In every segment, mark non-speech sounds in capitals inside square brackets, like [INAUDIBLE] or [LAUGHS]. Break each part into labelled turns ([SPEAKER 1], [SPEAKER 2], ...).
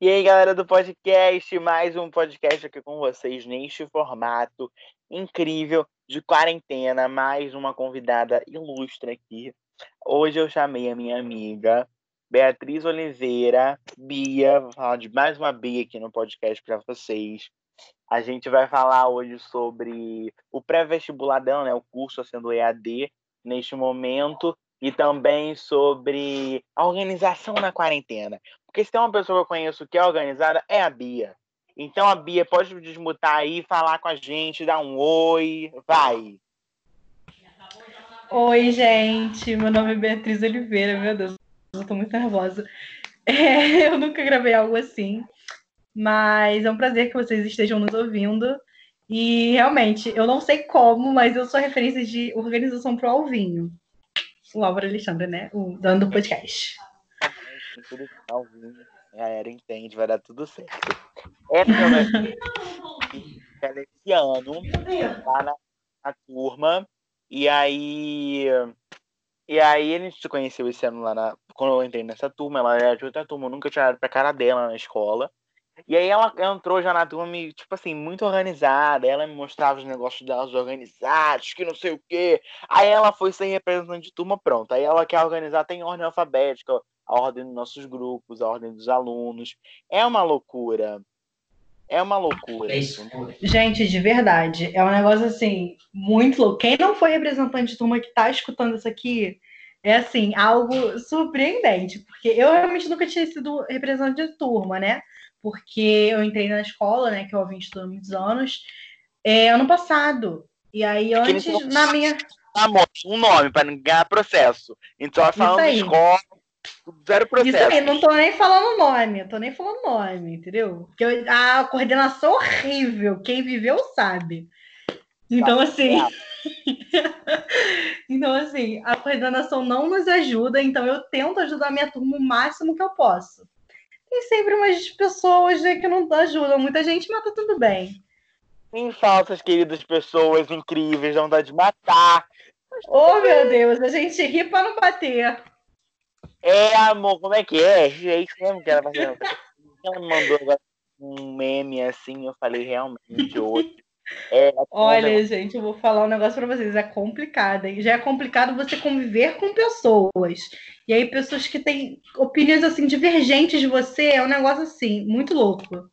[SPEAKER 1] E aí, galera do podcast, mais um podcast aqui com vocês neste formato incrível de quarentena, mais uma convidada ilustre aqui. Hoje eu chamei a minha amiga Beatriz Oliveira, Bia, vou falar de mais uma Bia aqui no podcast para vocês. A gente vai falar hoje sobre o pré-vestibuladão, né, o curso sendo EAD neste momento e também sobre a organização na quarentena. Porque se tem uma pessoa que eu conheço que é organizada, é a Bia. Então a Bia pode desmutar aí, falar com a gente, dar um oi, vai.
[SPEAKER 2] Oi, gente. Meu nome é Beatriz Oliveira. Meu Deus, eu tô muito nervosa. [LAUGHS] É, eu nunca gravei algo assim, mas é um prazer que vocês estejam nos ouvindo. E realmente, eu não sei como, mas eu sou referência de organização pro Alvinho o Álvaro Alexandre, né? O dono do podcast.
[SPEAKER 1] A galera entende, vai dar tudo certo. É [LAUGHS] esse ano, lá na, na turma, e aí. E aí a gente se conheceu esse ano lá na. Quando eu entrei nessa turma, ela era de outra turma, eu nunca tinha olhado pra cara dela na escola. E aí ela entrou já na turma, tipo assim, muito organizada. Ela me mostrava os negócios delas organizados, que não sei o quê. Aí ela foi ser representante de turma, pronto. Aí ela quer organizar, tem ordem alfabética, a ordem dos nossos grupos, a ordem dos alunos. É uma loucura. É uma loucura. É isso.
[SPEAKER 2] Gente, de verdade, é um negócio assim, muito louco. Quem não foi representante de turma que tá escutando isso aqui, é assim, algo surpreendente, porque eu realmente nunca tinha sido representante de turma, né? Porque eu entrei na escola, né, que eu vim estudando muitos anos, é, ano passado. E aí, antes, na minha.
[SPEAKER 1] um nome para não ganhar processo. Então, ela falando escola, zero processo. Isso
[SPEAKER 2] aí, não tô nem falando nome, tô nem falando nome, entendeu? Porque eu, a coordenação horrível, quem viveu sabe. Então, assim. [LAUGHS] então, assim, a coordenação não nos ajuda, então eu tento ajudar a minha turma o máximo que eu posso. Tem sempre umas pessoas né, que não ajudam muita gente, mas tá tudo bem.
[SPEAKER 1] Tem falsas, queridas pessoas incríveis, dá de matar.
[SPEAKER 2] Oh, meu Deus, a gente ri pra não bater.
[SPEAKER 1] É, amor, como é que é? É isso mesmo que ela vai Ela mandou agora um meme assim, eu falei realmente hoje.
[SPEAKER 2] É, Olha, gente, eu vou falar um negócio para vocês. É complicado. Hein? Já é complicado você conviver com pessoas. E aí, pessoas que têm opiniões assim divergentes de você, é um negócio assim, muito louco.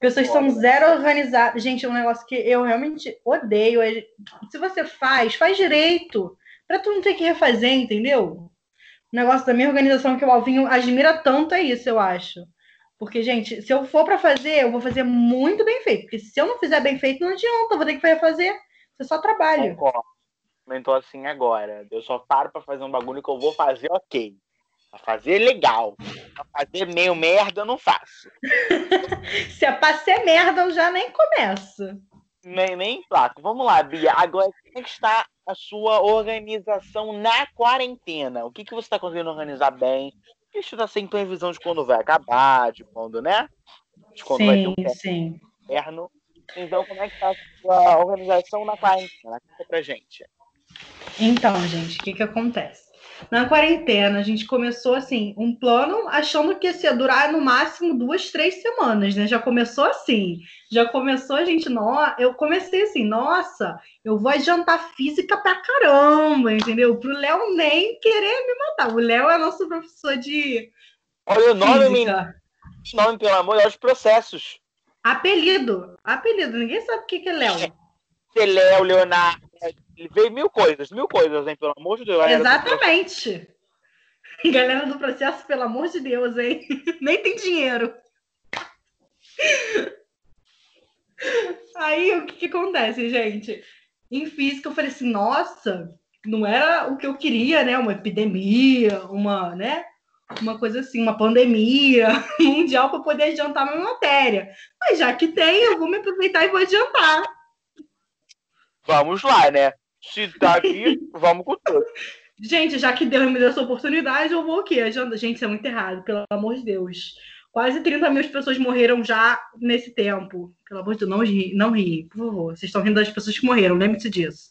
[SPEAKER 2] Pessoas são zero organizadas. Gente, é um negócio que eu realmente odeio. É, se você faz, faz direito. Pra tu não ter que refazer, entendeu? O negócio da minha organização que o Alvinho admira tanto é isso, eu acho. Porque, gente, se eu for para fazer, eu vou fazer muito bem feito. Porque se eu não fizer bem feito, não adianta, eu vou ter que fazer. Isso é só trabalho. Concordo.
[SPEAKER 1] Comentou assim agora. Eu só paro para fazer um bagulho que eu vou fazer ok. Pra fazer legal. Pra fazer meio merda, eu não faço. [LAUGHS]
[SPEAKER 2] se é pra ser merda, eu já nem começo.
[SPEAKER 1] Nem, nem placo. Vamos lá, Bia. Agora, como é que está a sua organização na quarentena? O que, que você está conseguindo organizar bem? A gente tá sem previsão de quando vai acabar, de quando, né?
[SPEAKER 2] De quando sim, vai ter um sim.
[SPEAKER 1] inverno. Então, como é que tá a sua organização na quarentena? Conta pra gente.
[SPEAKER 2] Então, gente, o que que acontece? Na quarentena, a gente começou assim, um plano achando que ia durar no máximo duas, três semanas, né? Já começou assim. Já começou a gente, no... eu comecei assim, nossa, eu vou adiantar física pra caramba, entendeu? Pro Léo nem querer me matar. O Léo é nosso professor de.
[SPEAKER 1] Olha o nome, menino. Nome, pelo amor de Deus, processos.
[SPEAKER 2] Apelido. Apelido. Ninguém sabe o que, que é Léo.
[SPEAKER 1] É Léo, Leonardo, veio mil coisas, mil coisas, hein? Pelo amor de Deus.
[SPEAKER 2] Exatamente. [LAUGHS] Galera do processo, pelo amor de Deus, hein? [LAUGHS] Nem tem dinheiro. Aí, o que, que acontece, gente? Em física, eu falei assim, nossa, não era o que eu queria, né? Uma epidemia, uma, né? Uma coisa assim, uma pandemia [LAUGHS] mundial para poder adiantar minha matéria. Mas já que tem, eu vou me aproveitar e vou adiantar.
[SPEAKER 1] Vamos lá, né? Se tá aqui, vamos com tudo.
[SPEAKER 2] Gente, já que Deus me deu essa oportunidade, eu vou o quê? Gente, isso é muito errado, pelo amor de Deus. Quase 30 mil pessoas morreram já nesse tempo. Pelo amor de Deus, não ri, não ri, por favor. Vocês estão rindo das pessoas que morreram, lembre-se disso.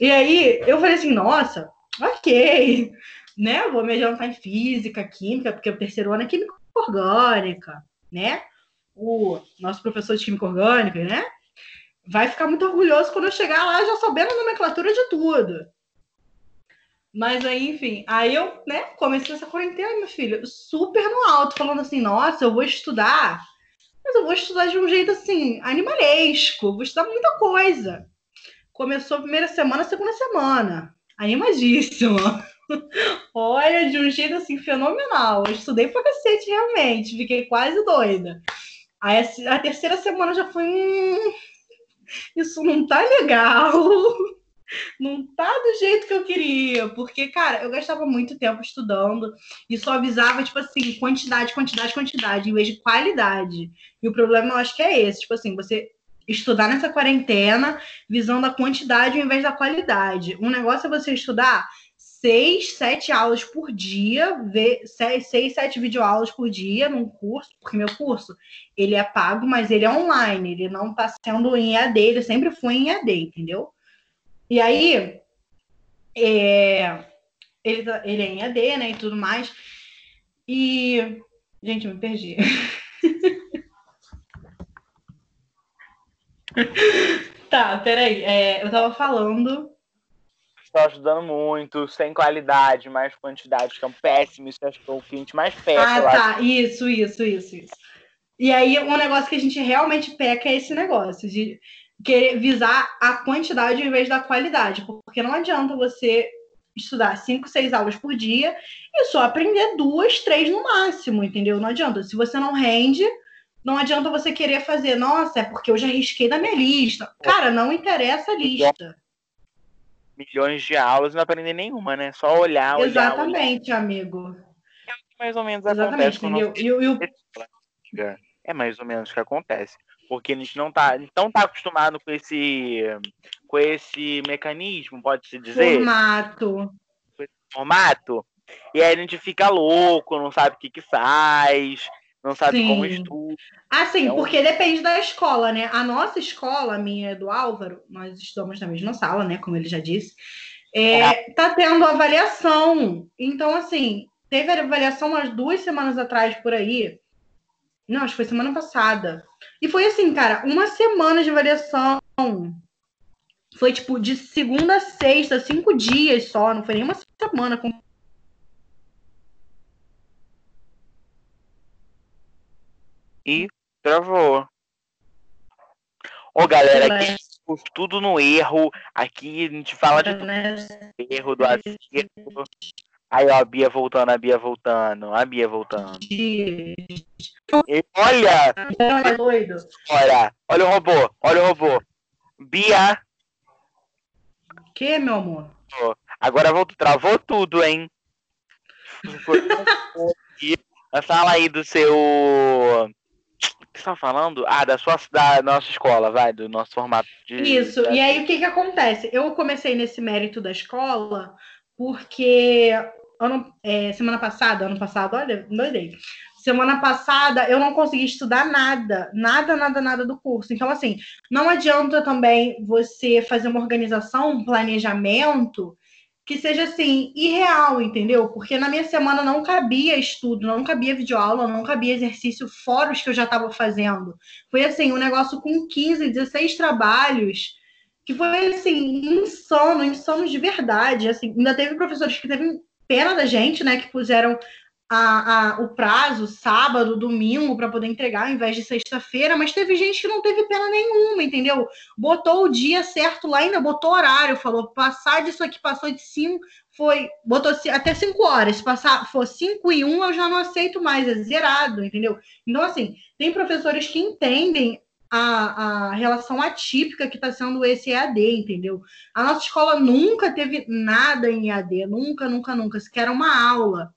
[SPEAKER 2] E aí, eu falei assim, nossa, ok, né? Vou me adiantar em física, química, porque o terceiro ano é químico orgânica, né? O nosso professor de química orgânica, né? Vai ficar muito orgulhoso quando eu chegar lá já sabendo a nomenclatura de tudo. Mas aí, enfim, aí eu, né, comecei essa quarentena, meu filho, super no alto, falando assim, nossa, eu vou estudar, mas eu vou estudar de um jeito assim, animalesco, vou estudar muita coisa. Começou a primeira semana, segunda semana. Animadíssimo. [LAUGHS] Olha, de um jeito assim fenomenal. Eu estudei pra cacete, realmente. Fiquei quase doida. Aí a, terceira semana já foi. Hum, isso não tá legal. [LAUGHS] Não tá do jeito que eu queria. Porque, cara, eu gastava muito tempo estudando e só avisava, tipo assim, quantidade, quantidade, quantidade, em vez de qualidade. E o problema eu acho que é esse. Tipo assim, você estudar nessa quarentena visando a quantidade ao invés da qualidade. Um negócio é você estudar seis, sete aulas por dia, seis, sete videoaulas por dia num curso, porque meu curso ele é pago, mas ele é online, ele não está sendo em EAD, ele sempre foi em EAD, entendeu? E aí, é, ele, tá, ele é em EAD, né, e tudo mais. E, gente, me perdi. [LAUGHS] tá, peraí. É, eu tava falando
[SPEAKER 1] está ajudando muito, sem qualidade, mais quantidade, que é um péssimo, isso acho que é o que a gente mais peca.
[SPEAKER 2] Ah, tá, isso, isso, isso, isso. E aí, um negócio que a gente realmente peca é esse negócio de querer visar a quantidade em vez da qualidade, porque não adianta você estudar cinco, seis aulas por dia e só aprender duas, três no máximo, entendeu? Não adianta. Se você não rende, não adianta você querer fazer, nossa, é porque eu já risquei da minha lista. Cara, não interessa a lista
[SPEAKER 1] milhões de aulas e não aprender nenhuma, né? Só olhar, olhar
[SPEAKER 2] Exatamente, olhar. amigo.
[SPEAKER 1] É o que mais ou menos Exatamente, acontece com o nosso... É mais ou menos o que acontece. Porque a gente não tá, não tá acostumado com esse, com esse mecanismo, pode-se dizer.
[SPEAKER 2] Formato.
[SPEAKER 1] Formato. E aí a gente fica louco, não sabe o que que faz, não sabe Sim. como estuda.
[SPEAKER 2] Assim, então... porque depende da escola, né? A nossa escola, a minha é do Álvaro, nós estudamos na mesma sala, né? Como ele já disse. É, é. Tá tendo avaliação. Então, assim, teve avaliação umas duas semanas atrás por aí. Não, acho que foi semana passada. E foi assim, cara, uma semana de avaliação. Foi tipo de segunda a sexta, cinco dias só, não foi nem uma semana com
[SPEAKER 1] e travou. Ô, galera, aqui, tudo no erro. Aqui a gente fala de tudo. erro do acerto. Aí, ó, a Bia voltando, a Bia voltando, a Bia voltando. E, olha! Olha, olha o robô, olha o robô. Bia!
[SPEAKER 2] Que, meu amor?
[SPEAKER 1] Agora voltou, travou tudo, hein? [LAUGHS] Fala aí do seu você está falando? Ah, da sua da nossa escola, vai, do nosso formato de.
[SPEAKER 2] Isso, e aí o que, que acontece? Eu comecei nesse mérito da escola porque ano, é, semana passada, ano passado, olha, doidei. Semana passada eu não consegui estudar nada, nada, nada, nada do curso. Então, assim, não adianta também você fazer uma organização, um planejamento que seja assim, irreal, entendeu? Porque na minha semana não cabia estudo, não cabia videoaula, não cabia exercício fora os que eu já estava fazendo. Foi assim, um negócio com 15, 16 trabalhos, que foi assim, insano, insano de verdade. Assim, ainda teve professores que teve pena da gente, né? Que puseram a, a, o prazo sábado, domingo, para poder entregar ao invés de sexta-feira, mas teve gente que não teve pena nenhuma, entendeu? Botou o dia certo lá, ainda botou horário, falou: passar disso aqui, passou de 5, foi, botou até 5 horas. Se passar for 5 e 1, um, eu já não aceito mais, é zerado, entendeu? Então, assim, tem professores que entendem a, a relação atípica que está sendo esse EAD, entendeu? A nossa escola nunca teve nada em EAD, nunca, nunca, nunca, sequer uma aula.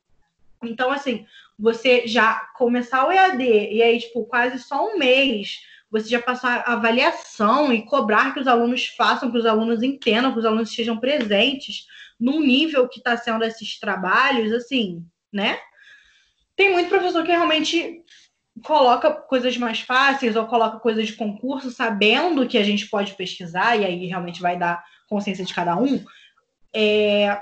[SPEAKER 2] Então, assim, você já começar o EAD e aí, tipo, quase só um mês, você já passar avaliação e cobrar que os alunos façam, que os alunos entendam, que os alunos estejam presentes num nível que está sendo esses trabalhos, assim, né? Tem muito professor que realmente coloca coisas mais fáceis ou coloca coisas de concurso, sabendo que a gente pode pesquisar, e aí realmente vai dar consciência de cada um. É,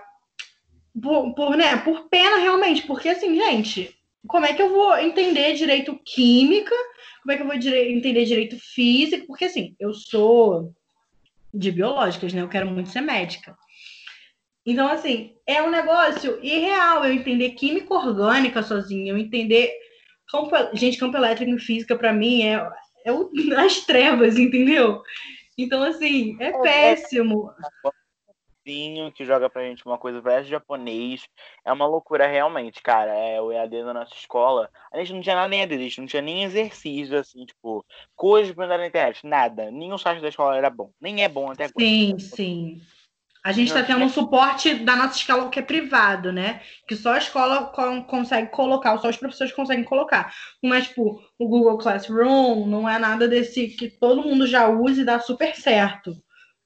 [SPEAKER 2] por, por, né, por pena realmente, porque assim, gente, como é que eu vou entender direito química? Como é que eu vou entender direito físico? Porque assim, eu sou de biológicas, né? Eu quero muito ser médica. Então, assim, é um negócio irreal eu entender química orgânica sozinha, eu entender. Campo, gente, campo elétrico e física, para mim, é, é o, [LAUGHS] as trevas, entendeu? Então, assim, é, é, é.
[SPEAKER 1] Que joga pra gente uma coisa versus japonês. É uma loucura realmente, cara. É o EAD da nossa escola. A gente não tinha nada nem EAD, a gente não tinha nem exercício, assim, tipo, coisas pra andar na internet, nada. Nenhum site da escola era bom. Nem é bom até agora.
[SPEAKER 2] Sim, sim. A gente está tendo um suporte da nossa escola que é privado, né? Que só a escola consegue colocar, só os professores conseguem colocar. Mas, tipo, o Google Classroom não é nada desse que todo mundo já usa e dá super certo.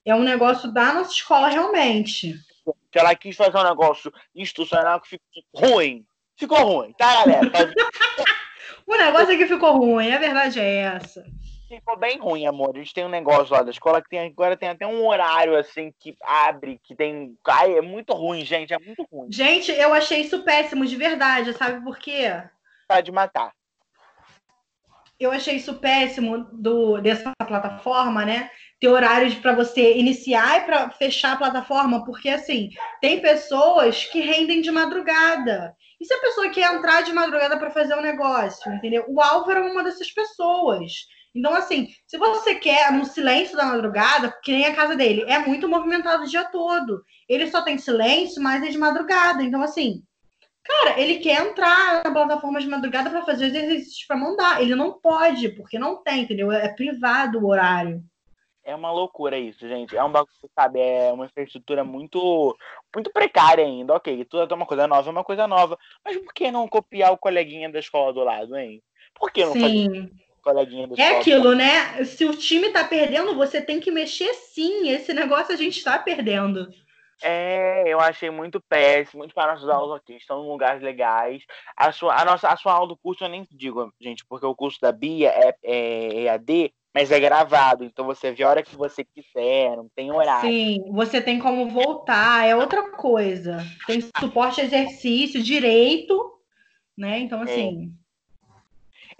[SPEAKER 2] É um negócio da nossa escola realmente.
[SPEAKER 1] Se ela quis fazer um negócio institucional que ficou ruim. Ficou ruim, tá, galera? [LAUGHS]
[SPEAKER 2] o negócio é que ficou ruim, a verdade é essa
[SPEAKER 1] ficou bem ruim, amor. A gente tem um negócio lá da escola que tem, agora tem até um horário assim que abre, que tem. Ai, é muito ruim, gente. É muito ruim.
[SPEAKER 2] Gente, eu achei isso péssimo, de verdade. Sabe por quê?
[SPEAKER 1] Pode matar.
[SPEAKER 2] Eu achei isso péssimo do, dessa plataforma, né? Ter horários para você iniciar e para fechar a plataforma, porque assim, tem pessoas que rendem de madrugada. E se a pessoa quer entrar de madrugada para fazer um negócio, entendeu? O Álvaro é uma dessas pessoas. Então, assim, se você quer no silêncio da madrugada, que nem a casa dele, é muito movimentado o dia todo. Ele só tem silêncio, mas é de madrugada. Então, assim, cara, ele quer entrar na plataforma de madrugada para fazer exercícios para mandar. Ele não pode, porque não tem, entendeu? É privado o horário.
[SPEAKER 1] É uma loucura isso, gente. É um bagulho, sabe? É uma infraestrutura muito muito precária ainda. Ok, tudo é uma coisa nova, é uma coisa nova. Mas por que não copiar o coleguinha da escola do lado, hein? Por que não
[SPEAKER 2] Sim. fazer
[SPEAKER 1] coleguinha do
[SPEAKER 2] É aquilo, né? Se o time tá perdendo, você tem que mexer sim. Esse negócio a gente tá perdendo.
[SPEAKER 1] É, eu achei muito péssimo. Muito para nossos aulas aqui, estão em lugares legais. A sua, a nossa, a sua aula do curso eu nem digo, gente, porque o curso da Bia é, é EAD, mas é gravado, então você vê a hora que você quiser, não tem horário.
[SPEAKER 2] Sim, você tem como voltar, é outra coisa. Tem suporte exercício, direito, né? Então, é. assim. É.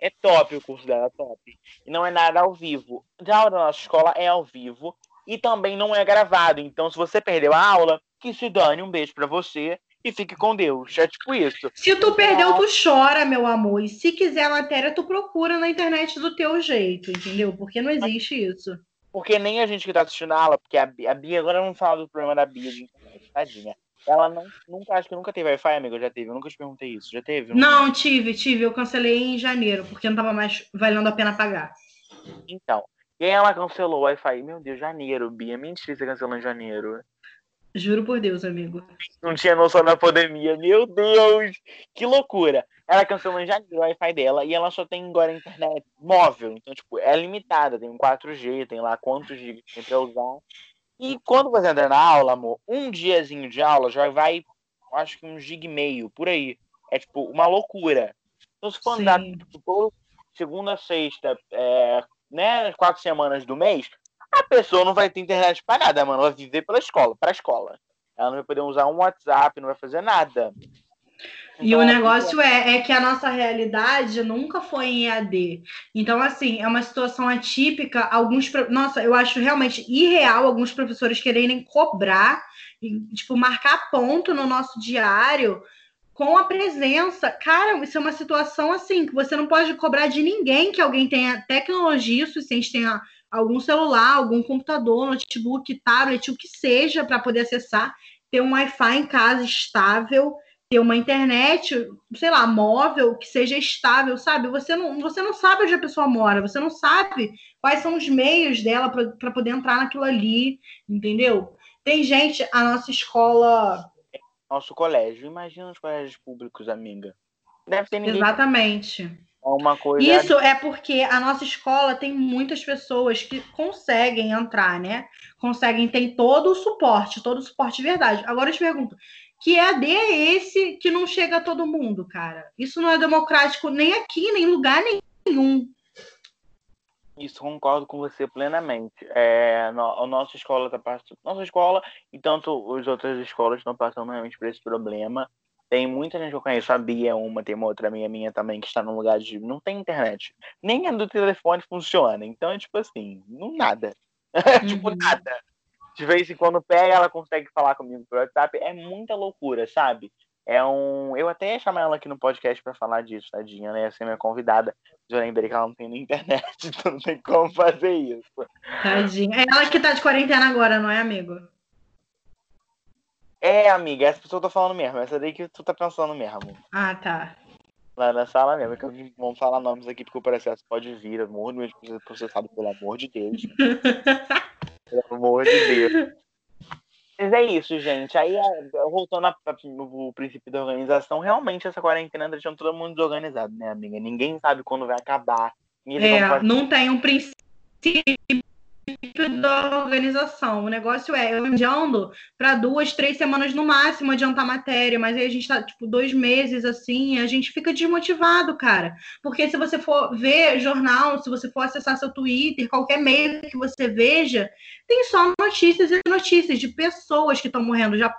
[SPEAKER 1] É top o curso dela, top. E não é nada ao vivo. Já a aula da nossa escola é ao vivo e também não é gravado. Então, se você perdeu a aula, que se dane um beijo para você e fique com Deus. É tipo isso.
[SPEAKER 2] Se tu perdeu, tu chora, meu amor. E se quiser a matéria, tu procura na internet do teu jeito, entendeu? Porque não existe isso.
[SPEAKER 1] Porque nem a gente que tá assistindo a aula, porque a Bia, a Bia agora não fala do problema da Bia de internet, tadinha. Ela não, nunca, acho que nunca teve Wi-Fi, amigo. Já teve. Eu nunca te perguntei isso. Já teve?
[SPEAKER 2] Não, não tive, tive. Eu cancelei em janeiro, porque não tava mais valendo a pena pagar.
[SPEAKER 1] Então. E aí ela cancelou o Wi-Fi. Meu Deus, janeiro, Bia. Mentira, você cancelou em janeiro.
[SPEAKER 2] Juro por Deus, amigo.
[SPEAKER 1] Não tinha noção da pandemia. Meu Deus! Que loucura. Ela cancelou em janeiro o Wi-Fi dela e ela só tem agora internet móvel. Então, tipo, é limitada. Tem um 4G, tem lá quantos gigas tem pra usar. E quando você entra na aula, amor, um diazinho de aula já vai, acho que um gig e meio, por aí. É tipo uma loucura. Então, se for andar tipo, segunda, sexta, é, né, quatro semanas do mês, a pessoa não vai ter internet para nada, mano. Ela vai viver pela escola, para a escola. Ela não vai poder usar um WhatsApp, não vai fazer nada.
[SPEAKER 2] E o negócio é, é que a nossa realidade nunca foi em EAD. Então, assim, é uma situação atípica. Alguns, nossa, eu acho realmente irreal alguns professores quererem cobrar, tipo, marcar ponto no nosso diário com a presença. Cara, isso é uma situação assim que você não pode cobrar de ninguém que alguém tenha tecnologia suficiente, tenha algum celular, algum computador, notebook, tablet, o que seja, para poder acessar, ter um Wi-Fi em casa estável ter uma internet, sei lá, móvel, que seja estável, sabe? Você não, você não sabe onde a pessoa mora, você não sabe quais são os meios dela para poder entrar naquilo ali, entendeu? Tem gente, a nossa escola.
[SPEAKER 1] Nosso colégio, imagina os colégios públicos, amiga. Deve ter ninguém.
[SPEAKER 2] Exatamente.
[SPEAKER 1] Uma coisa...
[SPEAKER 2] Isso é porque a nossa escola tem muitas pessoas que conseguem entrar, né? Conseguem, tem todo o suporte, todo o suporte de verdade. Agora eu te pergunto, que EAD é esse que não chega a todo mundo, cara? Isso não é democrático nem aqui, nem em lugar nenhum.
[SPEAKER 1] Isso concordo com você plenamente. É, no, a nossa escola está passando, nossa escola e tanto as outras escolas estão passando realmente por esse problema. Tem muita gente que eu conheço, a Bia é uma, tem uma outra minha minha também que está num lugar de. Não tem internet. Nem a do telefone funciona. Então é tipo assim, não nada. [LAUGHS] tipo,
[SPEAKER 2] Uhum.
[SPEAKER 1] nada. De vez em quando pega, ela consegue falar comigo pelo WhatsApp. É muita loucura, sabe? É um. Eu até ia chamar ela aqui no podcast pra falar disso, tadinha, né? Ia ser minha convidada. Mas eu lembrei que ela não tem na internet, [LAUGHS] então não tem como fazer isso.
[SPEAKER 2] Tadinha. É ela que tá de quarentena agora, não é, amigo?
[SPEAKER 1] É, amiga, essa pessoa eu tô falando mesmo. Essa daí que tu tá pensando mesmo.
[SPEAKER 2] Ah, tá.
[SPEAKER 1] Lá na sala mesmo. Que eu vamos falar nomes aqui porque o processo pode vir. Eu morro de medo de ser processado, pelo amor de Deus. [LAUGHS] pelo amor de Deus. Mas é isso, gente. Aí, é, voltando ao princípio da organização, realmente essa quarentena tá deixando todo mundo desorganizado, né, amiga? Ninguém sabe quando vai acabar.
[SPEAKER 2] É, não tem um princípio da organização. O negócio é eu adiando para duas, três semanas no máximo adiantar matéria, mas aí a gente tá tipo dois meses assim, a gente fica desmotivado, cara. Porque se você for ver jornal, se você for acessar seu Twitter, qualquer meio que você veja, tem só notícias e notícias de pessoas que estão morrendo. Já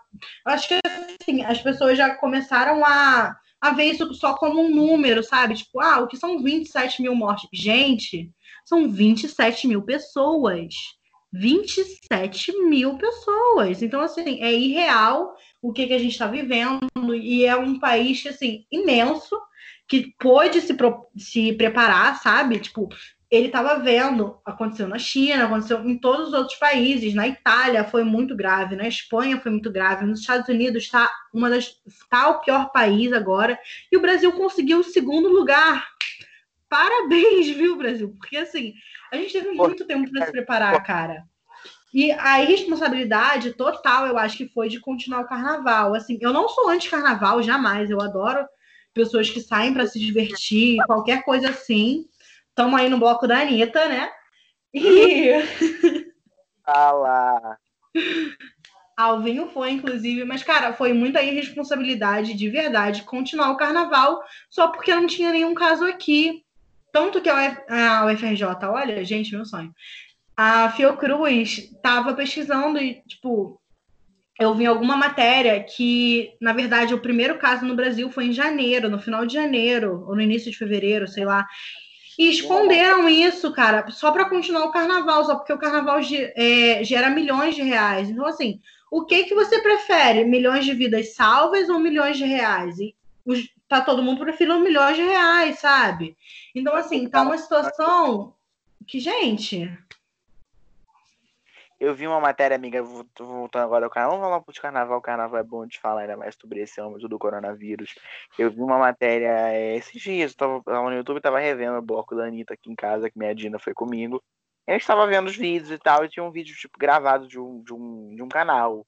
[SPEAKER 2] acho que assim, as pessoas já começaram a a ver isso só como um número, sabe? Tipo, ah, o que são 27 mil mortes? Gente, são 27 mil pessoas. 27 mil pessoas. Então, assim, é irreal o que, que a gente está vivendo. E é um país, assim, imenso, que pôde se, se preparar, sabe? Tipo, ele estava vendo, aconteceu na China, aconteceu em todos os outros países, na Itália foi muito grave, na Espanha foi muito grave, nos Estados Unidos está uma das tá o pior país agora, e o Brasil conseguiu o segundo lugar. Parabéns, viu, Brasil? Porque assim, a gente teve muito tempo para se preparar, cara. E a irresponsabilidade total, eu acho que foi de continuar o carnaval. Assim, eu não sou anti-carnaval, jamais. Eu adoro pessoas que saem para se divertir, qualquer coisa assim. Estamos aí no bloco da Anitta, né? E [LAUGHS]
[SPEAKER 1] Ah lá.
[SPEAKER 2] Alvinho foi, inclusive, mas, cara, foi muita irresponsabilidade de verdade continuar o carnaval só porque não tinha nenhum caso aqui. Tanto que a UF a UFRJ, olha, gente, meu sonho. A Fiocruz estava pesquisando e, tipo, eu vi alguma matéria que, na verdade, o primeiro caso no Brasil foi em janeiro, no final de janeiro, ou no início de fevereiro, sei lá. E esconderam isso, cara, só para continuar o carnaval, só porque o carnaval é, gera milhões de reais. Então, assim, o que que você prefere? Milhões de vidas salvas ou milhões de reais? E tá todo mundo preferindo milhões de reais, sabe? Então, assim, tá uma situação que, gente,
[SPEAKER 1] Eu vi uma matéria, amiga, voltando agora ao carnaval. Vamos falar pro carnaval. O carnaval é bom de falar ainda mais sobre esse âmbito do coronavírus. Eu vi uma matéria é, esses dias, eu tava, tava no YouTube, tava revendo o bloco da Anitta aqui em casa, que minha Dina foi comigo. Eu estava vendo os vídeos e tal, e tinha um vídeo, tipo, gravado de um, de um, de um canal.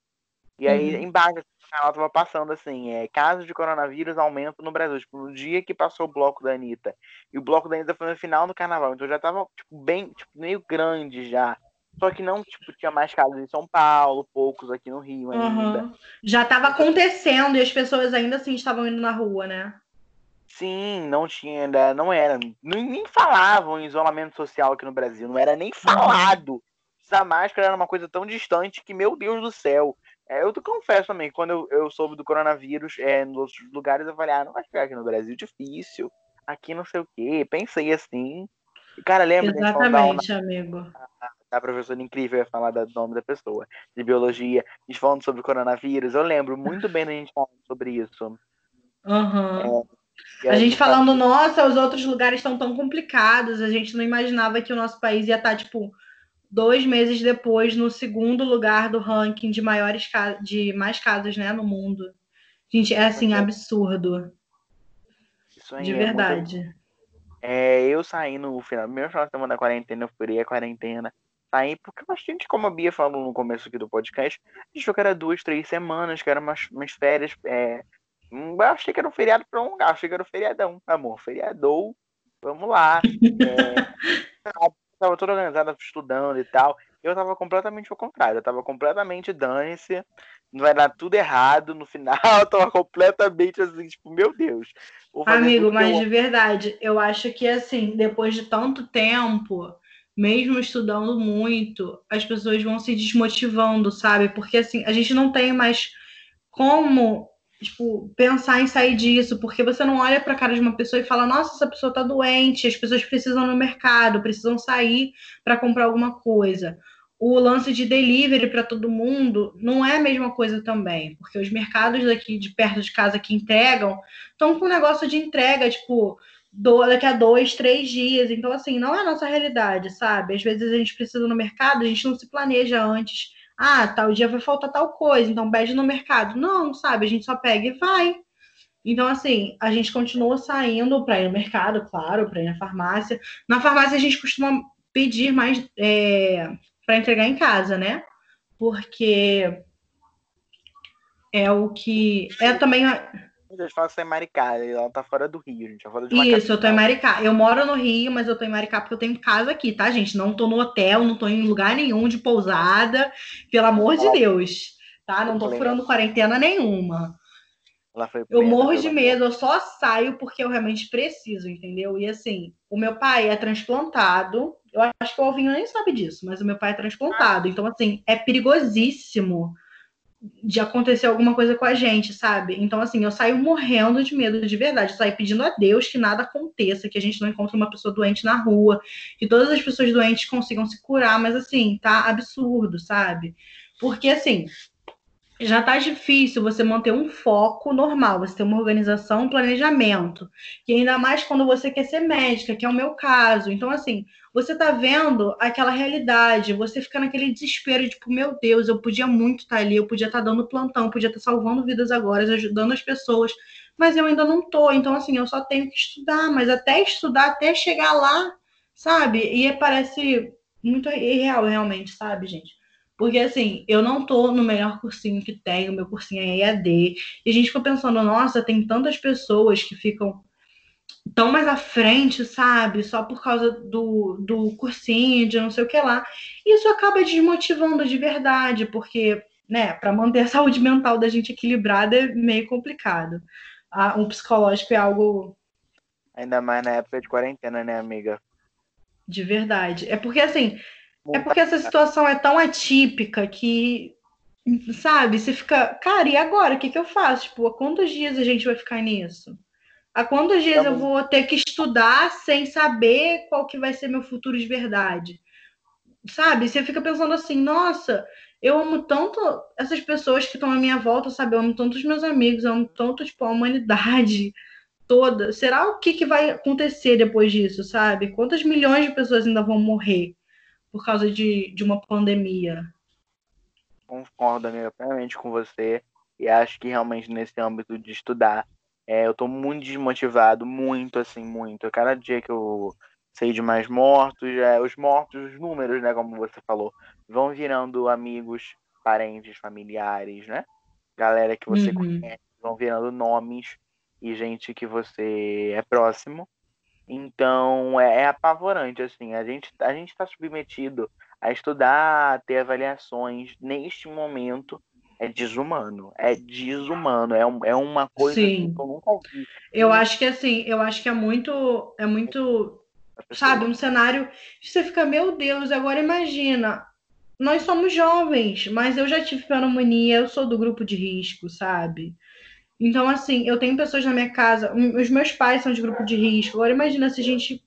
[SPEAKER 1] E aí,
[SPEAKER 2] Uhum.
[SPEAKER 1] embaixo canal tava passando assim, é, casos de coronavírus aumentam no Brasil. Tipo, no dia que passou o bloco da Anitta. E o bloco da Anitta foi no final do carnaval. Então já tava, tipo, bem, tipo, meio grande já. Só que não, tipo, tinha mais casos em São Paulo, poucos aqui no Rio ainda.
[SPEAKER 2] uhum, já tava acontecendo e as pessoas ainda assim estavam indo na rua, né?
[SPEAKER 1] Sim, não tinha ainda, não era. Nem, nem falavam em isolamento social aqui no Brasil, não era nem falado. Essa máscara era uma coisa tão distante que, meu Deus do céu. É, eu te confesso também, quando eu, eu soube do coronavírus é, nos outros lugares, eu falei, ah, não vai chegar aqui no Brasil, difícil. Aqui não sei o quê. Pensei assim. E, cara, lembra da gente falando da,
[SPEAKER 2] Exatamente, amigo.
[SPEAKER 1] da professora incrível, ia falar do nome da pessoa, de biologia, a gente falando sobre coronavírus. Eu lembro muito bem da gente falando sobre isso.
[SPEAKER 2] Uhum.
[SPEAKER 1] E
[SPEAKER 2] A
[SPEAKER 1] aí,
[SPEAKER 2] gente falando, nossa, os outros lugares estão tão complicados, a gente não imaginava que o nosso país ia estar, tipo, dois meses depois no segundo lugar do ranking de maiores de mais casos, né, no mundo. Gente, é assim, absurdo.
[SPEAKER 1] Isso aí
[SPEAKER 2] De
[SPEAKER 1] é muito
[SPEAKER 2] verdade.
[SPEAKER 1] É, eu saí no final, meu final de semana da quarentena, eu furei a quarentena. Saí porque bastante, como a Bia falou no começo aqui do podcast, a gente viu que era duas, três semanas, que eram umas, umas férias. É, hum, eu achei que era um feriado prolongado, achei que era um feriadão. Amor, feriadou, vamos lá. [LAUGHS] É, tava toda organizada, estudando e tal. Eu tava completamente ao contrário, eu tava completamente dane-se, vai dar tudo errado no final, [LAUGHS] eu tava completamente assim, tipo, meu Deus.
[SPEAKER 2] Amigo, mas
[SPEAKER 1] eu
[SPEAKER 2] de verdade, eu acho que assim, depois de tanto tempo, mesmo estudando muito, as pessoas vão se desmotivando, sabe? Porque assim, a gente não tem mais como tipo, pensar em sair disso, porque você não olha para a cara de uma pessoa e fala: "Nossa, essa pessoa está doente, as pessoas precisam no mercado, precisam sair para comprar alguma coisa". O lance de delivery para todo mundo não é a mesma coisa também, porque os mercados daqui de perto de casa que entregam estão com um negócio de entrega, tipo, do, daqui a dois, três dias. Então, assim, não é a nossa realidade, sabe? Às vezes a gente precisa no mercado, a gente não se planeja antes ah, tal dia vai faltar tal coisa, então pede no mercado. Não, sabe? A gente só pega e vai. Então, assim, a gente continua saindo para ir no mercado, claro, para ir na farmácia. Na farmácia a gente costuma pedir mais é, para entregar em casa, né? Porque é o que. É também.
[SPEAKER 1] A gente fala que você é Maricá, ela tá fora do Rio, gente. Fora
[SPEAKER 2] de Isso, eu tô em Maricá. Eu moro no Rio, mas eu tô em Maricá porque eu tenho casa aqui, tá, gente? Não tô no hotel, não tô em lugar nenhum de pousada, pelo amor de Deus, tá? Não tô furando quarentena nenhuma. eu morro de medo, eu só saio porque eu realmente preciso, entendeu? E assim, o meu pai é transplantado. Eu acho que o Alvinho nem sabe disso, mas o meu pai é transplantado. Então, assim, é perigosíssimo de acontecer alguma coisa com a gente, sabe? Então, assim, eu saio morrendo de medo de verdade. Eu saio pedindo a Deus que nada aconteça, que a gente não encontre uma pessoa doente na rua, que todas as pessoas doentes consigam se curar, mas, assim, tá absurdo, sabe? Porque, assim, já tá difícil você manter um foco normal, você ter uma organização, um planejamento. E ainda mais quando você quer ser médica, que é o meu caso. Então, assim, você tá vendo aquela realidade, você fica naquele desespero, tipo, meu Deus, eu podia muito estar tá ali, eu podia estar tá dando plantão, podia estar tá salvando vidas agora, ajudando as pessoas, mas eu ainda não tô. Então, assim, eu só tenho que estudar, mas até estudar, até chegar lá, sabe? E parece muito irreal, realmente, sabe, gente? Porque, assim, eu não tô no melhor cursinho que tem, o meu cursinho é EAD, e a gente fica pensando, nossa, tem tantas pessoas que ficam tão mais à frente, sabe? Só por causa do, do cursinho, de não sei o que lá. Isso acaba desmotivando de verdade, porque, né, para manter a [LAUGHS] saúde mental da gente equilibrada é meio complicado. Ah, um psicológico é algo.
[SPEAKER 1] Ainda mais na época de quarentena, né, amiga?
[SPEAKER 2] De verdade. É porque, assim, é porque essa situação é tão atípica que, sabe, você fica, cara, e agora? O que, que eu faço? Tipo, há quantos dias a gente vai ficar nisso? Há quantos dias eu vou ter que estudar sem saber qual que vai ser meu futuro de verdade? Sabe? Você fica pensando assim, nossa, eu amo tanto essas pessoas que estão à minha volta, sabe? Eu amo tanto os meus amigos, eu amo tanto, tipo, a humanidade toda. Será o que, que vai acontecer depois disso, sabe? Quantas milhões de pessoas ainda vão morrer por causa de, de uma pandemia?
[SPEAKER 1] Concordo, amiga, plenamente com você. E acho que realmente nesse âmbito de estudar é, eu tô muito desmotivado, muito, assim, muito. Cada dia que eu sei de mais mortos, é, os mortos, os números, né, como você falou, vão virando amigos, parentes, familiares, né? Galera que você uhum. conhece, vão virando nomes e gente que você é próximo. Então, é, é apavorante, assim. A gente a gente está submetido a estudar, a ter avaliações neste momento é desumano. É desumano. É, um, é uma coisa
[SPEAKER 2] Sim.
[SPEAKER 1] que eu nunca vi.
[SPEAKER 2] Eu acho que assim, eu acho que é muito. É muito. Sabe, um cenário. Você fica, meu Deus, agora imagina. Nós somos jovens, mas eu já tive pneumonia, eu sou do grupo de risco, sabe? Então, assim, eu tenho pessoas na minha casa, os meus pais são de grupo de risco. Agora, imagina se a gente,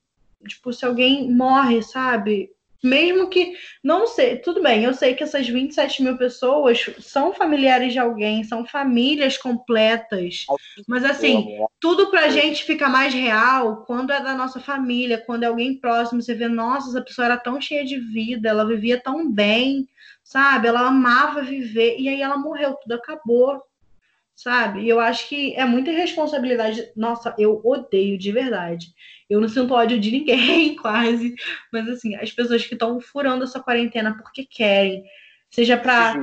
[SPEAKER 2] tipo, se alguém morre, sabe? Mesmo que, não sei, tudo bem, eu sei que essas 27 mil pessoas são familiares de alguém, são famílias completas, mas assim, tudo pra gente fica mais real quando é da nossa família, quando é alguém próximo, você vê, nossa, essa pessoa era tão cheia de vida, ela vivia tão bem, sabe? Ela amava viver, e aí ela morreu, tudo acabou, sabe? E eu acho que é muita irresponsabilidade. Nossa, eu odeio de verdade. Eu não sinto ódio de ninguém, [LAUGHS] quase. Mas, assim, as pessoas que estão furando essa quarentena porque querem, seja para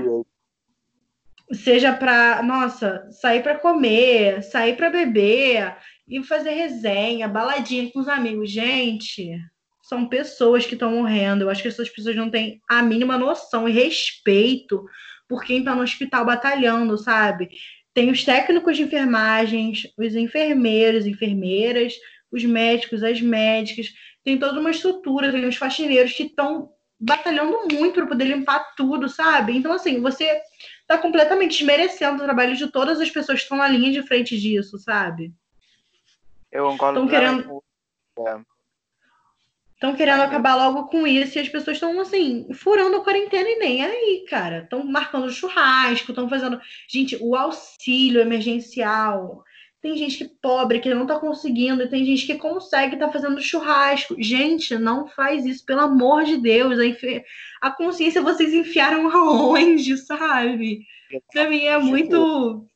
[SPEAKER 2] seja para, nossa, sair para comer, sair para beber e fazer resenha, baladinha com os amigos. Gente, são pessoas que estão morrendo. Eu acho que essas pessoas não têm a mínima noção e respeito por quem está no hospital batalhando, sabe? Tem os técnicos de enfermagens, os enfermeiros, enfermeiras, os médicos, as médicas, tem toda uma estrutura, tem os faxineiros que estão batalhando muito para poder limpar tudo, sabe? Então, assim, você tá completamente desmerecendo o trabalho de todas as pessoas que estão na linha de frente disso, sabe?
[SPEAKER 1] Eu concordo.
[SPEAKER 2] Estão querendo. Estão querendo acabar logo com isso e as pessoas estão, assim, furando a quarentena e nem aí, cara. Estão marcando churrasco, estão fazendo. Gente, o auxílio emergencial. Tem gente que é pobre, que não tá conseguindo, e tem gente que consegue tá fazendo churrasco. Gente, não faz isso, pelo amor de Deus. A, enfi... a consciência vocês enfiaram [LAUGHS] aonde, sabe? Pra mim é muito.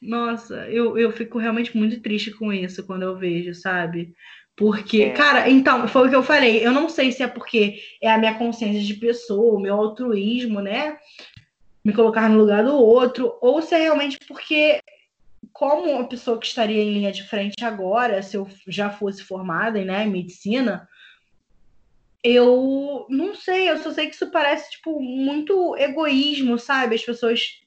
[SPEAKER 2] Nossa, eu, eu fico realmente muito triste com isso quando eu vejo, sabe? Porque, é. cara, então, foi o que eu falei. Eu não sei se é porque é a minha consciência de pessoa, o meu altruísmo, né? Me colocar no lugar do outro, ou se é realmente porque, como uma pessoa que estaria em linha de frente agora, se eu já fosse formada né, em medicina, eu não sei, eu só sei que isso parece, tipo, muito egoísmo, sabe? As pessoas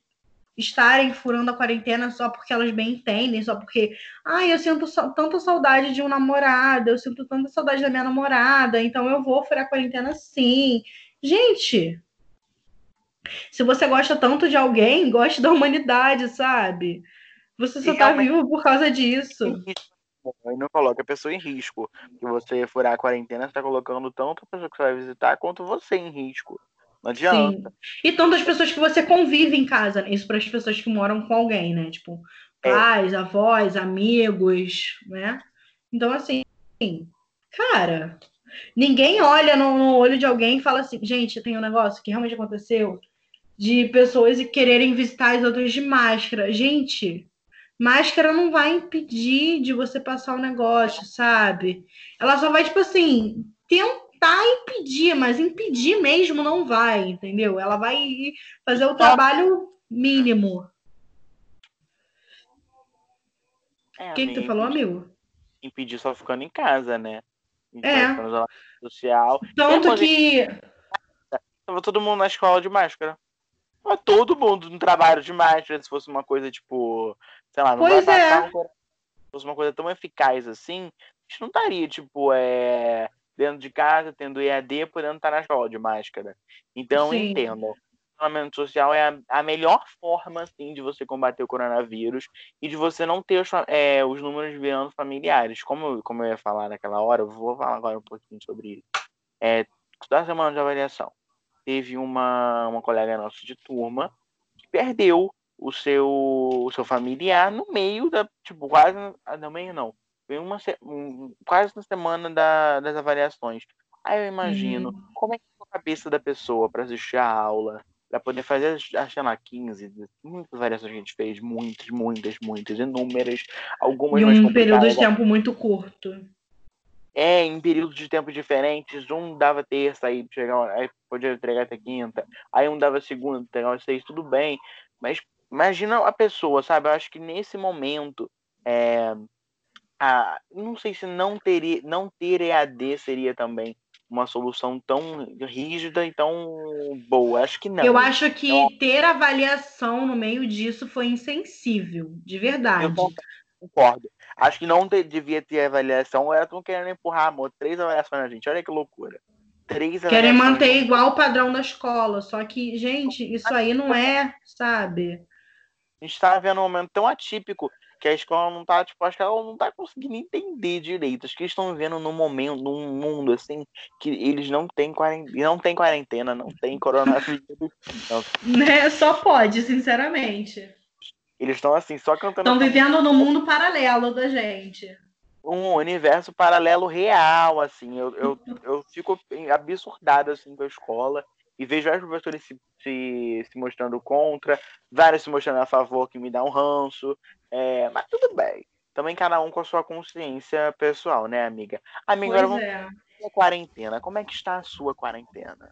[SPEAKER 2] estarem furando a quarentena só porque elas bem entendem, só porque, ai, eu sinto tanta saudade de um namorado, eu sinto tanta saudade da minha namorada, então eu vou furar a quarentena sim. Gente, se você gosta tanto de alguém, goste da humanidade, sabe? Você só e tá vivo por causa disso.
[SPEAKER 1] E não coloca a pessoa em risco. Que você furar a quarentena, você tá colocando tanto a pessoa que você vai visitar quanto você em risco. Não adianta. Sim.
[SPEAKER 2] E tantas pessoas que você convive em casa, né? isso para as pessoas que moram com alguém, né? Tipo, é. pais, é. avós, amigos, né? Então, assim, cara, ninguém olha no, no, olho de alguém e fala assim, gente, tem um negócio que realmente aconteceu de pessoas quererem visitar as outras de máscara. Gente, máscara não vai impedir de você passar o negócio, sabe? Ela só vai, tipo assim, tentar tentar impedir, mas impedir mesmo não vai, entendeu? Ela vai fazer o trabalho mínimo.
[SPEAKER 1] É,
[SPEAKER 2] o que, tu falou, amigo?
[SPEAKER 1] Impedir só ficando em casa, né?
[SPEAKER 2] É.
[SPEAKER 1] Social.
[SPEAKER 2] Tanto que.
[SPEAKER 1] Tava todo mundo na escola de máscara. Tava todo mundo no trabalho de máscara. Se fosse uma coisa tipo. Sei lá, não
[SPEAKER 2] pois
[SPEAKER 1] vai.
[SPEAKER 2] É.
[SPEAKER 1] Um... Se fosse uma coisa tão eficaz assim, a gente não estaria, tipo, é dentro de casa, tendo EAD, podendo estar na escola de máscara. Então, Sim. entendam. O isolamento social é a, a, melhor forma, assim, de você combater o coronavírus e de você não ter os, é, os números virando familiares. Como, como eu ia falar naquela hora, eu vou falar agora um pouquinho sobre isso. É, da semana de avaliação, teve uma, uma colega nossa de turma que perdeu o seu, o seu familiar no meio da, tipo, quase, no meio não, Vem uma um, quase na semana da, das avaliações. Aí eu imagino uhum. como é que é a cabeça da pessoa para assistir a aula, para poder fazer, sei lá, 15, muitas variações que a gente fez, muitas, muitas, muitas, inúmeras, algumas
[SPEAKER 2] em um período de tempo muito curto.
[SPEAKER 1] É, em períodos de tempo diferentes, um dava terça, aí, chegava, aí podia entregar até quinta, aí um dava segunda, entregava seis, tudo bem, mas imagina a pessoa, sabe? Eu acho que nesse momento, é, a, não sei se não teria, não ter EAD seria também uma solução tão rígida e tão boa. Acho que não.
[SPEAKER 2] Eu acho que então, ter avaliação no meio disso foi insensível, de verdade. Eu
[SPEAKER 1] concordo. Acho que não te, devia ter avaliação. Elas estão querendo empurrar, amor, três avaliações na gente. Olha que loucura. Três
[SPEAKER 2] Querem manter igual o padrão da escola. Só que, gente, isso aí não é, sabe?
[SPEAKER 1] A gente está vendo um momento tão atípico que a escola não tá, tipo, acho que ela não tá conseguindo entender direito. Acho que eles estão vivendo num momento, num mundo assim, que eles não têm quarentena, não tem quarentena, não tem coronavírus. [LAUGHS]
[SPEAKER 2] não. Né? Só pode, sinceramente.
[SPEAKER 1] Eles estão assim, só cantando.
[SPEAKER 2] Estão vivendo no mundo paralelo da gente.
[SPEAKER 1] Um universo paralelo real, assim. Eu, eu, eu fico absurdado assim com a escola e vejo vários professores se, se, se, mostrando contra, vários se mostrando a favor, que me dá um ranço. É, mas tudo bem. Também cada um com a sua consciência pessoal, né, amiga? Amiga,
[SPEAKER 2] pois
[SPEAKER 1] agora
[SPEAKER 2] é.
[SPEAKER 1] vamos quarentena. Como é que está a sua quarentena?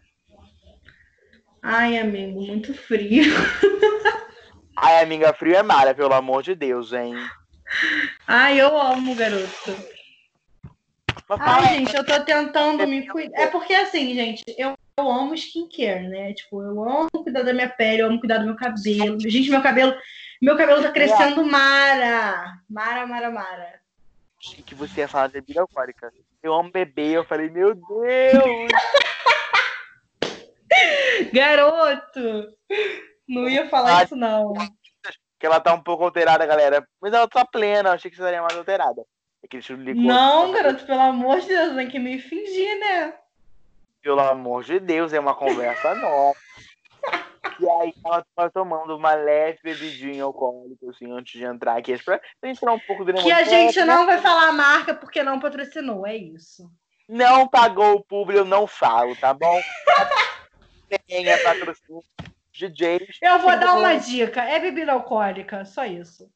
[SPEAKER 2] Ai, amigo, muito frio. [LAUGHS]
[SPEAKER 1] Ai, amiga, frio é mara, pelo amor de Deus, hein?
[SPEAKER 2] Ai, eu amo, garoto. Ai, gente, eu tô tentando me cuidar. É porque assim, gente, eu eu amo skincare, né? Tipo, eu amo cuidar da minha pele, eu amo cuidar do meu cabelo. Gente, meu cabelo, meu cabelo tá crescendo mara. Mara, mara, mara.
[SPEAKER 1] Achei que você ia falar de bebida alcoólica. Eu amo beber, eu falei, meu Deus! [LAUGHS]
[SPEAKER 2] Garoto! Não ia falar isso, não.
[SPEAKER 1] Que ela tá um pouco alterada, galera. Mas ela tá plena, achei que você estaria mais alterada.
[SPEAKER 2] É não, garoto, pelo amor de Deus, tem que me fingir, né?
[SPEAKER 1] Pelo amor de Deus, é uma conversa nova. E aí ela tava tomando uma leve bebidinha alcoólica, assim, antes de entrar aqui. Pra entrar um pouco
[SPEAKER 2] de Que a gente né? não vai falar a marca porque não patrocinou, é isso.
[SPEAKER 1] Não pagou o público, eu não falo, tá bom? Tenha patrocínio. DJs.
[SPEAKER 2] Eu vou dar uma dica. É bebida alcoólica, só isso.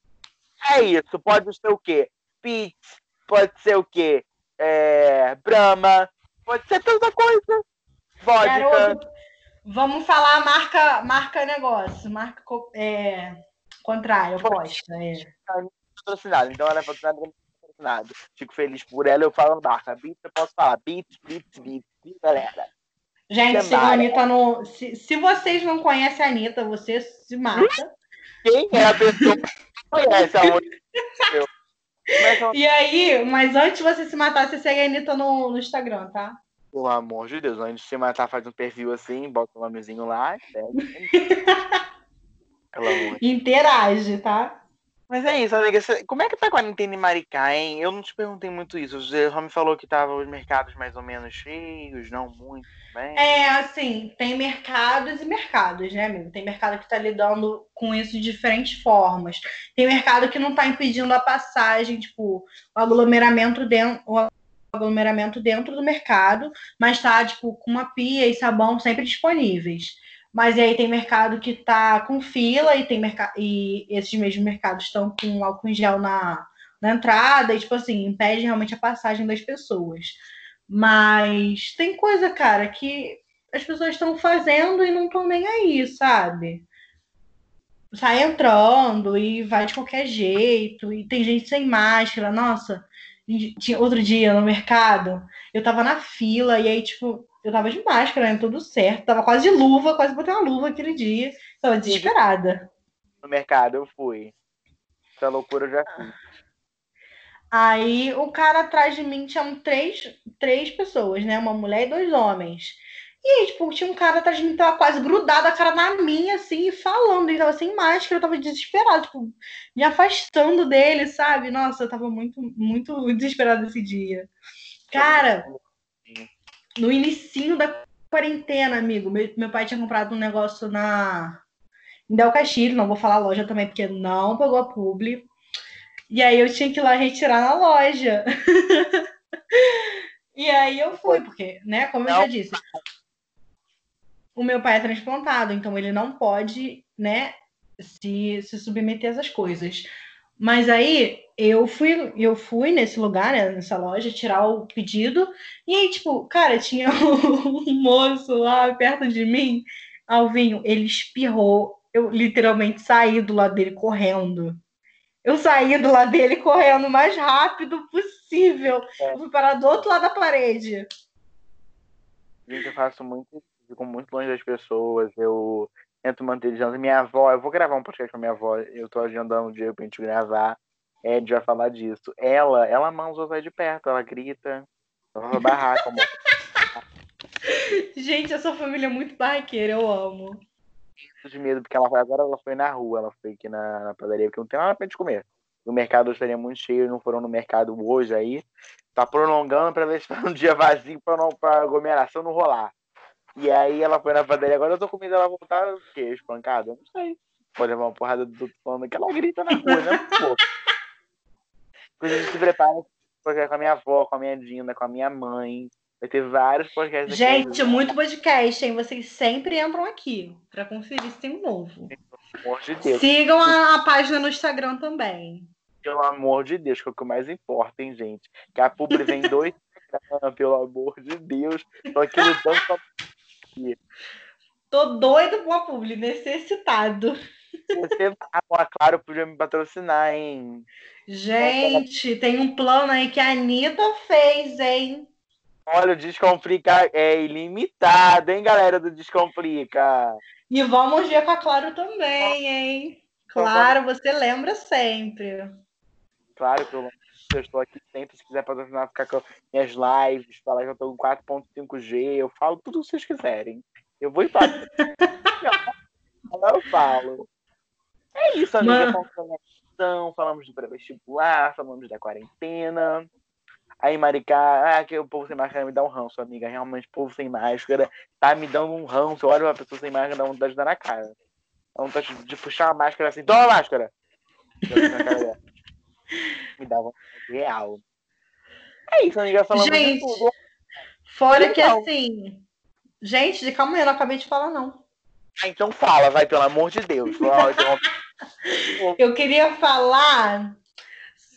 [SPEAKER 1] É isso. Pode ser o quê? Pizza, pode ser o quê? É... Brahma, pode ser tanta coisa. Vodka. Garoto,
[SPEAKER 2] Vamos falar marca, marca negócio, marca é, contrário, oposta. É.
[SPEAKER 1] Patrocinado, então ela é patrocinada. Fico feliz por ela, eu falo marca. Beats, eu posso falar. Beats, Beats, Beats, galera.
[SPEAKER 2] Gente, se a Anitta no. Se, se vocês não conhecem a Anitta, você se mata.
[SPEAKER 1] Quem é a pessoa que conhece a [LAUGHS]
[SPEAKER 2] E aí, mas antes de você se matar, você segue a Anitta no, no Instagram, tá?
[SPEAKER 1] Pelo amor de Deus, antes de você matar, faz um perfil assim, bota o um nomezinho lá. [LAUGHS]
[SPEAKER 2] Interage, tá?
[SPEAKER 1] Mas é isso, amiga. Como é que tá a quarentena em Maricá, hein? Eu não te perguntei muito isso. Você só me falou que tava os mercados mais ou menos cheios, não muito bem.
[SPEAKER 2] É, assim, tem mercados e mercados, né, amigo? Tem mercado que tá lidando com isso de diferentes formas. Tem mercado que não tá impedindo a passagem, tipo, o aglomeramento dentro aglomeramento dentro do mercado, mas tá, tipo, com uma pia e sabão sempre disponíveis. Mas aí tem mercado que tá com fila e tem mercado e esses mesmos mercados estão com álcool em gel na, na entrada e, tipo assim, impede realmente a passagem das pessoas. Mas tem coisa, cara, que as pessoas estão fazendo e não estão nem aí, sabe? Sai entrando e vai de qualquer jeito, e tem gente sem máscara, nossa tinha outro dia no mercado, eu tava na fila, e aí, tipo, eu tava de máscara, né? Tudo certo. Tava quase de luva, quase botei uma luva aquele dia. Tava desesperada.
[SPEAKER 1] No mercado eu fui. Essa loucura eu já fiz.
[SPEAKER 2] Aí o cara atrás de mim tinha três, três pessoas, né? Uma mulher e dois homens. E aí, tipo, tinha um cara atrás de mim, tava quase grudado a cara na minha, assim, falando. Ele tava sem máscara, eu tava desesperado, tipo, me afastando dele, sabe? Nossa, eu tava muito, muito desesperado esse dia. Cara, no inicinho da quarentena, amigo, meu, meu pai tinha comprado um negócio na em Del Castilho, não vou falar loja também, porque não pagou a publi. E aí eu tinha que ir lá retirar na loja. [LAUGHS] e aí eu fui, porque, né, como eu já disse, o meu pai é transplantado, então ele não pode, né, se, se submeter a essas coisas. Mas aí eu fui, eu fui nesse lugar, né, nessa loja, tirar o pedido, e aí, tipo, cara, tinha [LAUGHS] um moço lá perto de mim, Alvinho, ele espirrou, eu literalmente saí do lado dele correndo. Eu saí do lado dele correndo o mais rápido possível. É. Eu fui parar do outro lado da parede.
[SPEAKER 1] Gente, eu faço muito fico muito longe das pessoas, eu tento manter distância. Minha avó, eu vou gravar um podcast com a minha avó, eu tô agendando um dia pra gente gravar, é, a gente vai falar disso. Ela, ela manda os de perto, ela grita, ela vai barrar como. [LAUGHS]
[SPEAKER 2] gente, a sua família é muito barraqueira, eu amo.
[SPEAKER 1] de medo, porque ela agora ela foi na rua, ela foi aqui na, na padaria, porque não tem nada pra gente comer. O mercado estaria muito cheio, não foram no mercado hoje aí. Tá prolongando para ver se tá um dia vazio para não pra aglomeração não rolar. E aí ela foi na padaria, agora eu tô com medo dela voltar o quê? Espancada? Não sei. Pode levar uma porrada do falando que ela grita na rua, né? [LAUGHS] Pô. Coisa a se prepara com a minha avó, com a minha Dina, com a minha mãe. Vai ter vários podcasts
[SPEAKER 2] Gente, aqui. muito podcast, hein? Vocês sempre entram aqui pra conferir se tem um novo. Pelo amor de Deus. Sigam a, a página no Instagram também.
[SPEAKER 1] Pelo amor de Deus, que é o que mais importa, hein, gente? Que a publi vem dois [LAUGHS] pelo amor de Deus. Tô aqui lutando pra aqui.
[SPEAKER 2] Tô doido com a publi, necessitado.
[SPEAKER 1] Você, a Claro podia me patrocinar, hein?
[SPEAKER 2] Gente, tem um plano aí que a Anitta fez, hein?
[SPEAKER 1] Olha, o Descomplica é ilimitado, hein, galera do Descomplica?
[SPEAKER 2] E vamos ver com a Claro também, hein? Claro, você lembra sempre.
[SPEAKER 1] Claro que eu eu estou aqui sempre. Se quiser patrocinar, ficar com minhas lives, falar que eu estou com 4.5G, eu falo tudo o que vocês quiserem. Eu vou embora. [LAUGHS] Eu falo. É isso, amiga. Falamos, falamos do pré-vestibular, falamos da quarentena. Aí, Maricá, ah, que o povo sem máscara me dá um ranço, amiga. Realmente, o povo sem máscara tá me dando um ranço. Eu olho uma pessoa sem máscara, dá vontade de dar na cara. Dá vontade de puxar a máscara assim, toma a máscara! Me dá vontade real. É isso, amiga. Falamos
[SPEAKER 2] gente, de tudo. Fora que assim. Gente, calma aí, eu não acabei de falar, não.
[SPEAKER 1] Ah, então fala, vai, pelo amor de Deus. [LAUGHS]
[SPEAKER 2] eu queria falar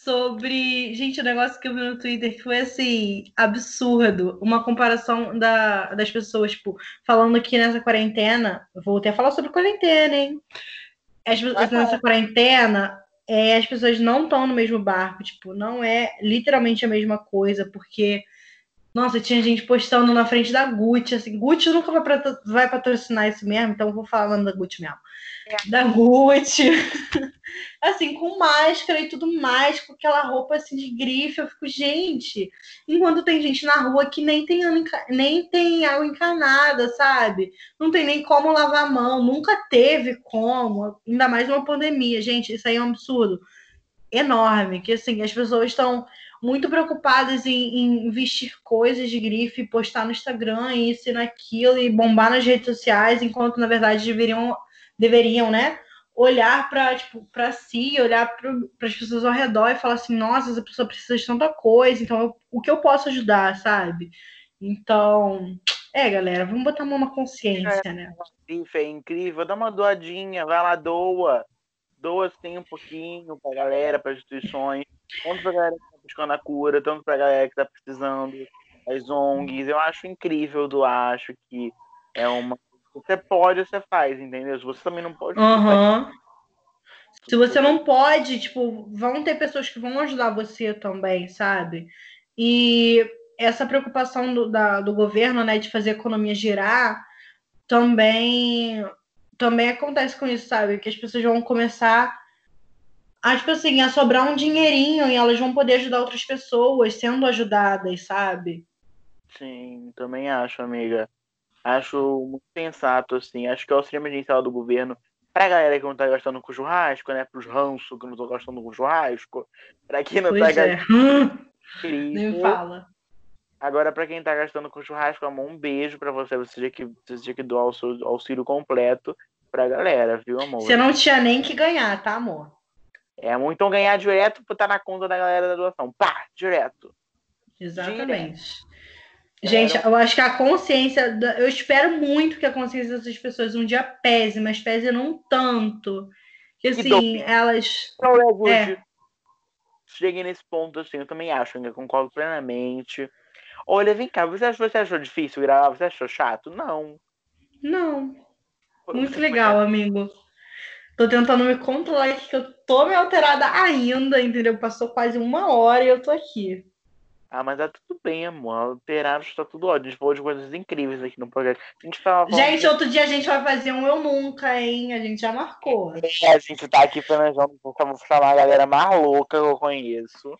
[SPEAKER 2] sobre. Gente, o um negócio que eu vi no Twitter que foi assim, absurdo. Uma comparação da, das pessoas, tipo, falando que nessa quarentena. Voltei a falar sobre quarentena, hein? As, nessa quarentena, é, as pessoas não estão no mesmo barco, tipo, não é literalmente a mesma coisa, porque nossa, tinha gente postando na frente da Gucci, assim, Gucci nunca vai, vai patrocinar isso mesmo, então eu vou falando da Gucci mesmo. É. Da Gucci, [LAUGHS] assim, com máscara e tudo mais, com aquela roupa assim de grife, eu fico, gente, enquanto tem gente na rua que nem tem, nem tem água encanada, sabe? Não tem nem como lavar a mão, nunca teve como, ainda mais numa pandemia, gente, isso aí é um absurdo enorme, que assim, as pessoas estão muito preocupadas em, em, vestir coisas de grife, postar no Instagram, isso e naquilo, e bombar nas redes sociais, enquanto na verdade deveriam, deveriam né? Olhar para tipo, si, olhar para as pessoas ao redor e falar assim: nossa, essa pessoa precisa de tanta coisa, então eu, o que eu posso ajudar, sabe? Então, é, galera, vamos botar a mão na consciência, é, né?
[SPEAKER 1] Grife é incrível, dá uma doadinha, vai lá, doa. Doa sim um pouquinho pra galera, para instituições. Pra galera que buscando a cura, tanto pra galera que tá precisando, as ONGs. Eu acho incrível do acho que é uma. Você pode, você faz, entendeu? Se você também não pode.
[SPEAKER 2] Uhum. Se você não pode, tipo, vão ter pessoas que vão ajudar você também, sabe? E essa preocupação do, da, do governo, né, de fazer a economia girar, também também acontece com isso, sabe? Que as pessoas vão começar a, tipo assim, a sobrar um dinheirinho e elas vão poder ajudar outras pessoas sendo ajudadas, sabe?
[SPEAKER 1] Sim, também acho, amiga. Acho muito sensato, assim. Acho que é o auxílio emergencial do governo pra galera que não tá gastando com churrasco, né? Pros ranços que não estão gastando com churrasco. Pra quem não
[SPEAKER 2] pois
[SPEAKER 1] tá
[SPEAKER 2] é.
[SPEAKER 1] gastando. [LAUGHS]
[SPEAKER 2] Nem fala.
[SPEAKER 1] Agora, para quem tá gastando com churrasco, amor, um beijo para você. Você tinha que, você tinha que doar o seu auxílio completo pra galera, viu, amor?
[SPEAKER 2] Você não tinha nem que ganhar, tá, amor?
[SPEAKER 1] É, amor, então ganhar direto pra estar tá na conta da galera da doação. Pá, direto.
[SPEAKER 2] Exatamente. Direto. Gente, eu acho que a consciência. Eu espero muito que a consciência dessas pessoas um dia pese, mas pese não tanto. Que assim, elas.
[SPEAKER 1] Não é, é. Cheguei nesse ponto, assim, eu também acho, eu concordo plenamente. Olha, vem cá, você achou, você achou difícil gravar? Você achou chato? Não.
[SPEAKER 2] Não. Muito legal, amigo. Tô tentando me controlar aqui, que eu tô meio alterada ainda, entendeu? Passou quase uma hora e eu tô aqui.
[SPEAKER 1] Ah, mas é tudo bem, amor. Alterado está tudo ótimo. A gente falou de coisas incríveis aqui no projeto. A gente fala.
[SPEAKER 2] Gente, de... outro dia a gente vai fazer um Eu Nunca, hein? A gente já marcou.
[SPEAKER 1] É, a gente tá aqui planejando, vou chamar a galera mais louca que eu conheço.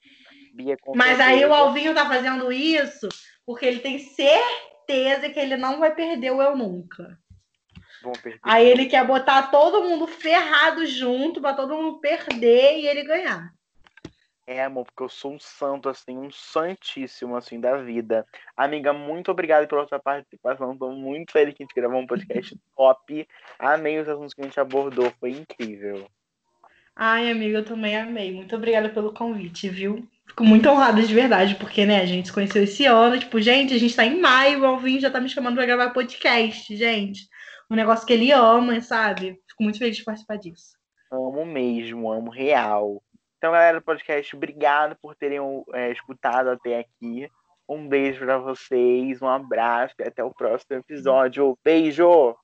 [SPEAKER 2] Bia, Mas aí o Alvinho tá fazendo isso porque ele tem certeza que ele não vai perder o Eu Nunca. Aí ele quer botar todo mundo ferrado junto para todo mundo perder e ele ganhar.
[SPEAKER 1] É, amor, porque eu sou um santo, assim, um santíssimo, assim, da vida. Amiga, muito obrigado pela sua participação. Estou muito feliz que a gente gravou um podcast [LAUGHS] top. Amei os assuntos que a gente abordou, foi incrível.
[SPEAKER 2] Ai, amiga, eu também amei. Muito obrigada pelo convite, viu? Fico muito honrada de verdade, porque, né, a gente se conheceu esse ano. Tipo, gente, a gente tá em maio, o Alvin já tá me chamando pra gravar podcast, gente. Um negócio que ele ama, sabe? Fico muito feliz de participar disso.
[SPEAKER 1] Amo mesmo, amo real. Então, galera do podcast, obrigado por terem é, escutado até aqui. Um beijo para vocês, um abraço e até o próximo episódio. Beijo!